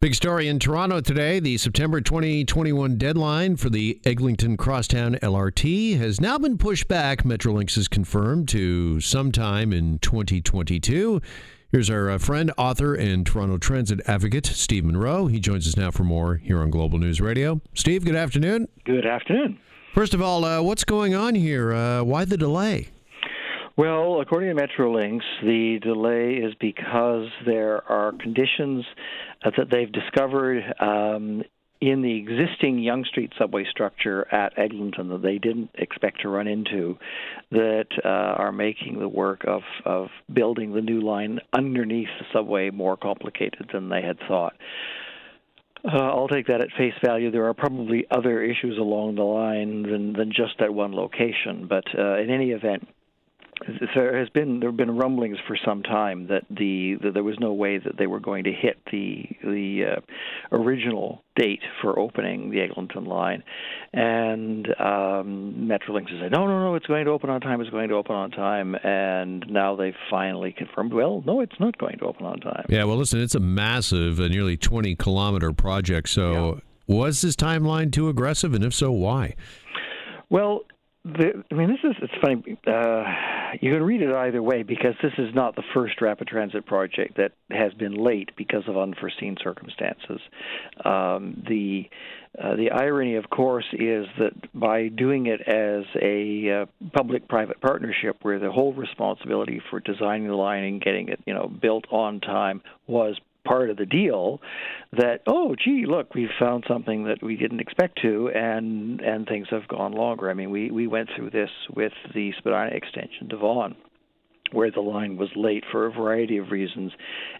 Big story in Toronto today. The September 2021 deadline for the Eglinton Crosstown LRT has now been pushed back, Metrolinx has confirmed, to sometime in 2022. Here's our uh, friend, author, and Toronto Transit advocate, Steve Munro. He joins us now for more here on Global News Radio. Steve, good afternoon. Good afternoon. First of all, uh, what's going on here? Uh, why the delay? Well, according to Metrolinx, the delay is because there are conditions uh, that they've discovered um, in the existing Yonge Street subway structure at Eglinton that they didn't expect to run into that uh, are making the work of, of building the new line underneath the subway more complicated than they had thought. Uh, I'll take that at face value. There are probably other issues along the line than, than just at one location, but uh, in any event, there has been there have been rumblings for some time that the that there was no way that they were going to hit the the uh, original date for opening the Eglinton line, and um, Metrolinx said no no no it's going to open on time it's going to open on time and now they've finally confirmed well no it's not going to open on time. Yeah well listen it's a massive uh, nearly 20 kilometer project so yeah. was this timeline too aggressive and if so why? Well, the, I mean, this is it's funny. Uh, you can read it either way because this is not the first rapid transit project that has been late because of unforeseen circumstances. Um, the uh, the irony, of course, is that by doing it as a uh, public-private partnership, where the whole responsibility for designing the line and getting it, you know, built on time was part of the deal that oh gee look we've found something that we didn't expect to and and things have gone longer i mean we we went through this with the spadina extension to vaughan where the line was late for a variety of reasons.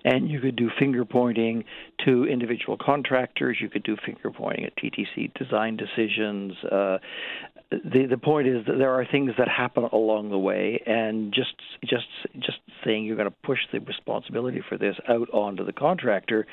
And you could do finger pointing to individual contractors. You could do finger pointing at TTC design decisions. Uh, the the point is that there are things that happen along the way, and just just just saying you're going to push the responsibility for this out onto the contractor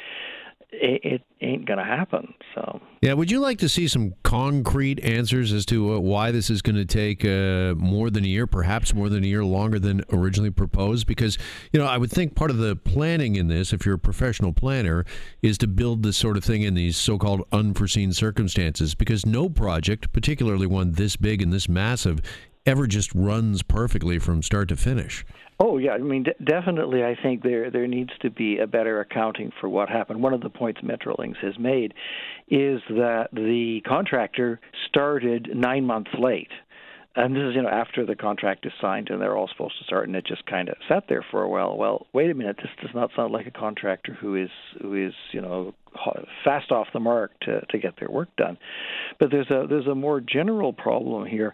it, it ain't going to happen. So yeah, would you like to see some concrete answers as to uh, why this is going to take uh, more than a year, perhaps more than a year longer than originally proposed? Because you know, I would think part of the planning in this, if you're a professional planner, is to build this sort of thing in these so-called unforeseen circumstances. Because no project, particularly one this big and this massive, ever just runs perfectly from start to finish. Oh yeah, I mean d- definitely. I think there there needs to be a better accounting for what happened. One of the points Metrolinx has made is that the contractor started nine months late and this is you know after the contract is signed and they're all supposed to start and it just kind of sat there for a while. Well wait a minute this does not sound like a contractor who is who is you know fast off the mark to to get their work done. But there's a there's a more general problem here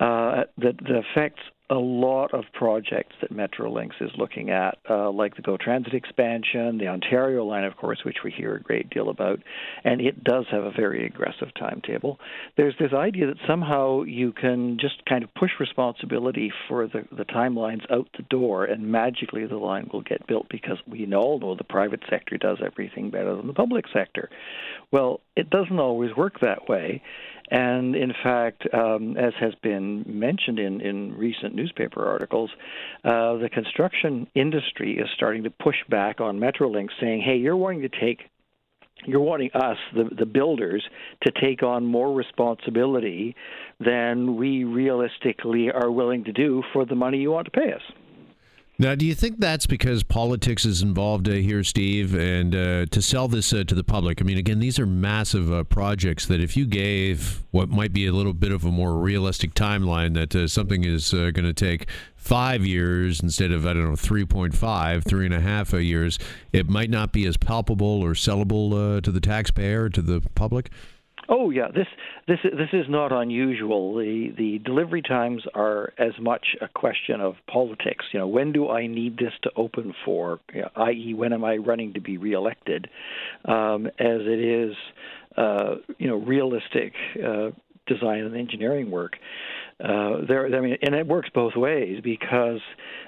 uh, that, that affects a lot of projects that Metrolinx is looking at, uh, like the GO Transit expansion, the Ontario line, of course, which we hear a great deal about, and it does have a very aggressive timetable. There's this idea that somehow you can just kind of push responsibility for the, the timelines out the door, and magically the line will get built because we all know the private sector does everything better than the public sector. Well, it doesn't always work that way. And in fact, um, as has been mentioned in, in recent newspaper articles, uh, the construction industry is starting to push back on Metrolinx, saying, "Hey, you're wanting to take." You're wanting us, the, the builders, to take on more responsibility than we realistically are willing to do for the money you want to pay us. Now, do you think that's because politics is involved uh, here, Steve, and uh, to sell this uh, to the public? I mean, again, these are massive uh, projects that if you gave what might be a little bit of a more realistic timeline, that uh, something is uh, going to take five years instead of, I don't know, 3.5, three and a half years, it might not be as palpable or sellable to the taxpayer, to the public? Oh yeah, this this this is not unusual. The the delivery times are as much a question of politics. You know, when do I need this to open for? You know, i.e., when am I running to be reelected? Um, as it is, uh, you know, realistic uh, design and engineering work. Uh, there, I mean, and it works both ways because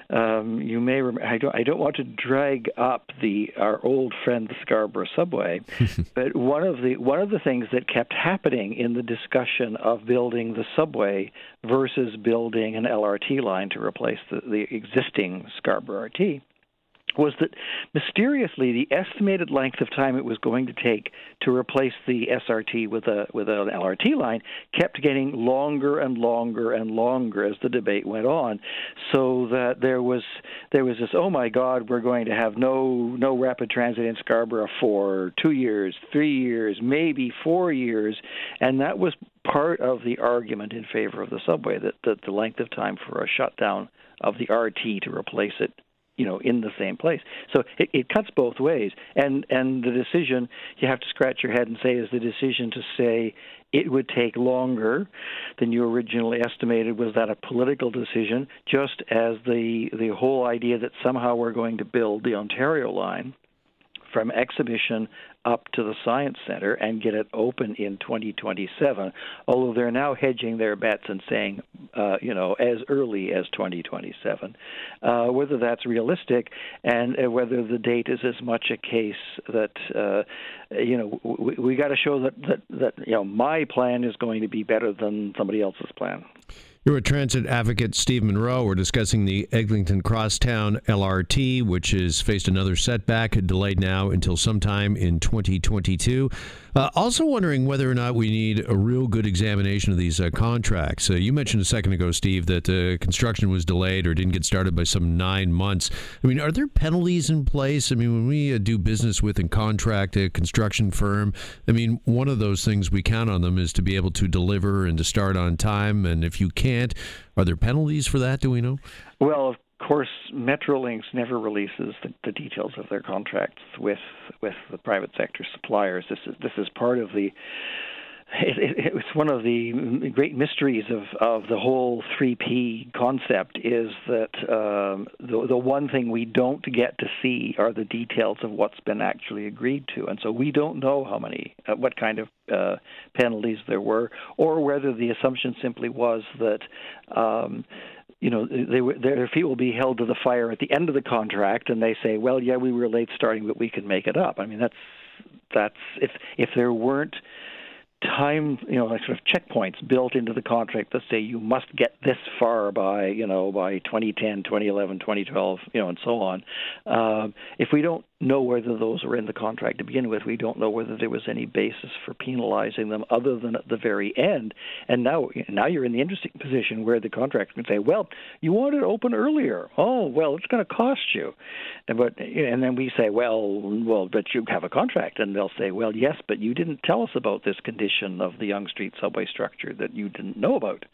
um, you may. Rem- I don't. I don't want to drag up the our old friend the Scarborough subway, but one of the one of the things that kept happening in the discussion of building the subway versus building an LRT line to replace the, the existing Scarborough RT was that mysteriously the estimated length of time it was going to take to replace the SRT with a with an LRT line kept getting longer and longer and longer as the debate went on, so that there was there was this oh my God we're going to have no no rapid transit in Scarborough for two years, three years, maybe four years, and that was part of the argument in favor of the subway that, that the length of time for a shutdown of the RT to replace it you know in the same place. So it, it cuts both ways. And and the decision you have to scratch your head and say is the decision to say it would take longer than you originally estimated. Was that a political decision? Just as the the whole idea that somehow we're going to build the Ontario line from exhibition up to the Science Center and get it open in 2027. Although they're now hedging their bets and saying, uh, you know, as early as 2027. Uh, whether that's realistic and uh, whether the date is as much a case that, uh, you know, we, we got to show that, that that you know my plan is going to be better than somebody else's plan. You're a transit advocate, Steve Munro. We're discussing the Eglinton Crosstown LRT, which has faced another setback, delayed now until sometime in 2022. Uh, also wondering whether or not we need a real good examination of these uh, contracts. Uh, you mentioned a second ago, Steve, that uh, construction was delayed or didn't get started by some nine months. I mean, are there penalties in place? I mean, when we uh, do business with and contract a construction firm, I mean, one of those things we count on them is to be able to deliver and to start on time. And if you can't, are there penalties for that? Do we know? Well, of course, Metrolinx never releases the, the, details of their contracts with with the private sector suppliers. This is this is part of the. It, it, it's one of the great mysteries of, of the whole 3P concept is that um, the, the one thing we don't get to see are the details of what's been actually agreed to. And so we don't know how many, uh, what kind of uh, penalties there were, or whether the assumption simply was that um, you know, they, their feet will be held to the fire at the end of the contract, and they say, "Well, yeah, we were late starting, but we can make it up." I mean, that's that's if if there weren't time, you know, like sort of checkpoints built into the contract that say you must get this far by, you know, by 2010, 2011, 2012, you know, and so on. Um, if we don't know whether those were in the contract to begin with. We don't know whether there was any basis for penalizing them other than at the very end. And now, now you're in the interesting position where the contractor can say, "Well, you wanted open earlier. Oh, well, it's going to cost you." And but and then we say, "Well, well, but you have a contract," and they'll say, "Well, yes, but you didn't tell us about this condition of the Yonge Street subway structure that you didn't know about."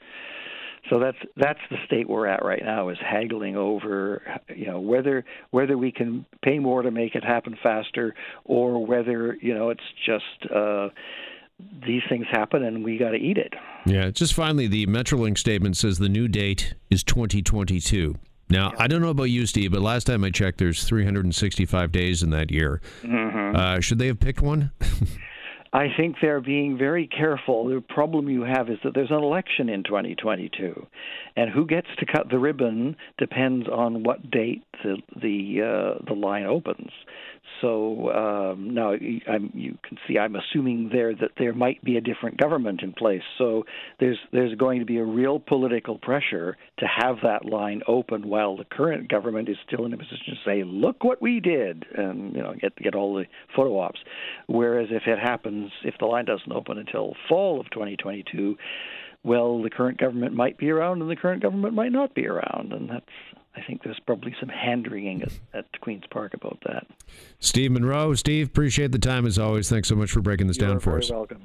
So that's that's the state we're at right now is haggling over you know whether whether we can pay more to make it happen faster or whether you know it's just uh, these things happen and we got to eat it. Yeah, just finally the Metrolinx statement says the new date is 2022. Now, I don't know about you, Steve, but last time I checked, there's 365 days in that year. Mm-hmm. Uh, should they have picked one? I think they're being very careful. The problem you have is that there's an election in 2022, and who gets to cut the ribbon depends on what date the the uh, the line opens. So um, now I'm, you can see I'm assuming there that there might be a different government in place. So there's there's going to be a real political pressure to have that line open while the current government is still in a position to say, "Look what we did," and you know get get all the photo ops. Whereas if it happens, if the line doesn't open until fall of 2022 well, the current government might be around and the current government might not be around, and that's I think there's probably some hand wringing at, at Queen's Park about that. Steve Munro, Steve, appreciate the time as always. Thanks so much for breaking this You're down for us. Welcome.